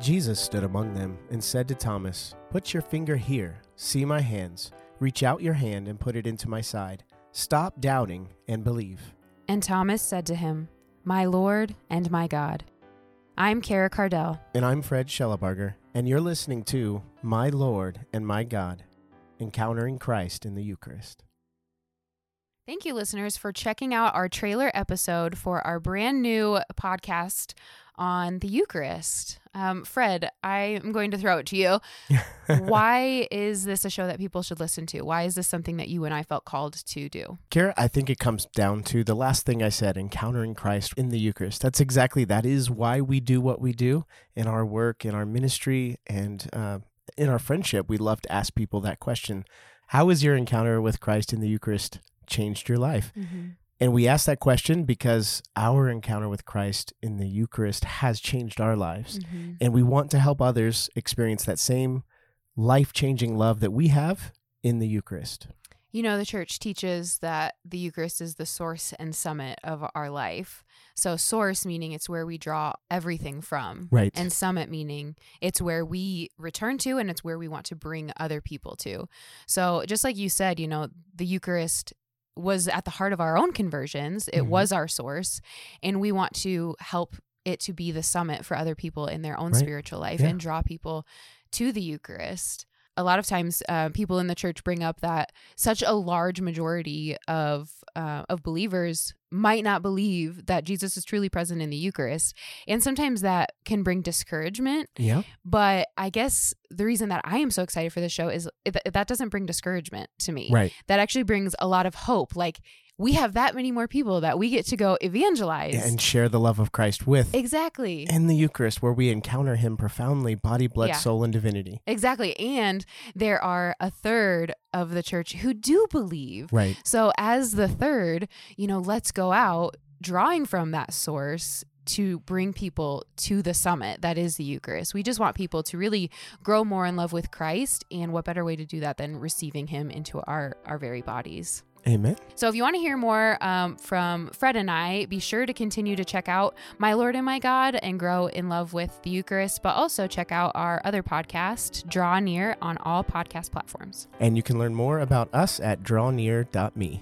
Jesus stood among them and said to Thomas, Put your finger here, see my hands, reach out your hand and put it into my side. Stop doubting and believe. And Thomas said to him, My Lord and my God. I'm Kara Kardell. And I'm Fred Shellabarger, and you're listening to My Lord and My God, Encountering Christ in the Eucharist. Thank you, listeners, for checking out our trailer episode for our brand new podcast on the Eucharist. Um, Fred, I am going to throw it to you. Why is this a show that people should listen to? Why is this something that you and I felt called to do? Kara, I think it comes down to the last thing I said, encountering Christ in the Eucharist. That's exactly that is why we do what we do in our work, in our ministry, and uh, in our friendship. We love to ask people that question: How is your encounter with Christ in the Eucharist changed your life? Mm-hmm. And we ask that question because our encounter with Christ in the Eucharist has changed our lives. Mm-hmm. And we want to help others experience that same life changing love that we have in the Eucharist. You know, the church teaches that the Eucharist is the source and summit of our life. So, source meaning it's where we draw everything from. Right. And summit meaning it's where we return to and it's where we want to bring other people to. So, just like you said, you know, the Eucharist was at the heart of our own conversions, it Mhm. was our source. And we want to help it to be the summit for other people in their own Right. spiritual life Yeah. and draw people to the Eucharist. A lot of times, uh, people in the church bring up that such a large majority of uh, of believers might not believe that Jesus is truly present in the Eucharist, and sometimes that can bring discouragement. Yeah. But I guess the reason that I am so excited for this show is that that doesn't bring discouragement to me. Right. That actually brings a lot of hope. Like we have that many more people that we get to go evangelize. And share the love of Christ with exactly. in the Eucharist, where we encounter Him profoundly, body, blood, Yeah. soul, and divinity. Exactly. And there are a third of the church who do believe. Right. So, as the third, you know, let's go out drawing from that source to bring people to the summit that is the Eucharist. We just want people to really grow more in love with Christ. And what better way to do that than receiving Him into our, our very bodies? Amen. So, if you want to hear more um, from Fred and I, be sure to continue to check out My Lord and My God and grow in love with the Eucharist, but also check out our other podcast, Draw Near, on all podcast platforms. And you can learn more about us at drawnear.me.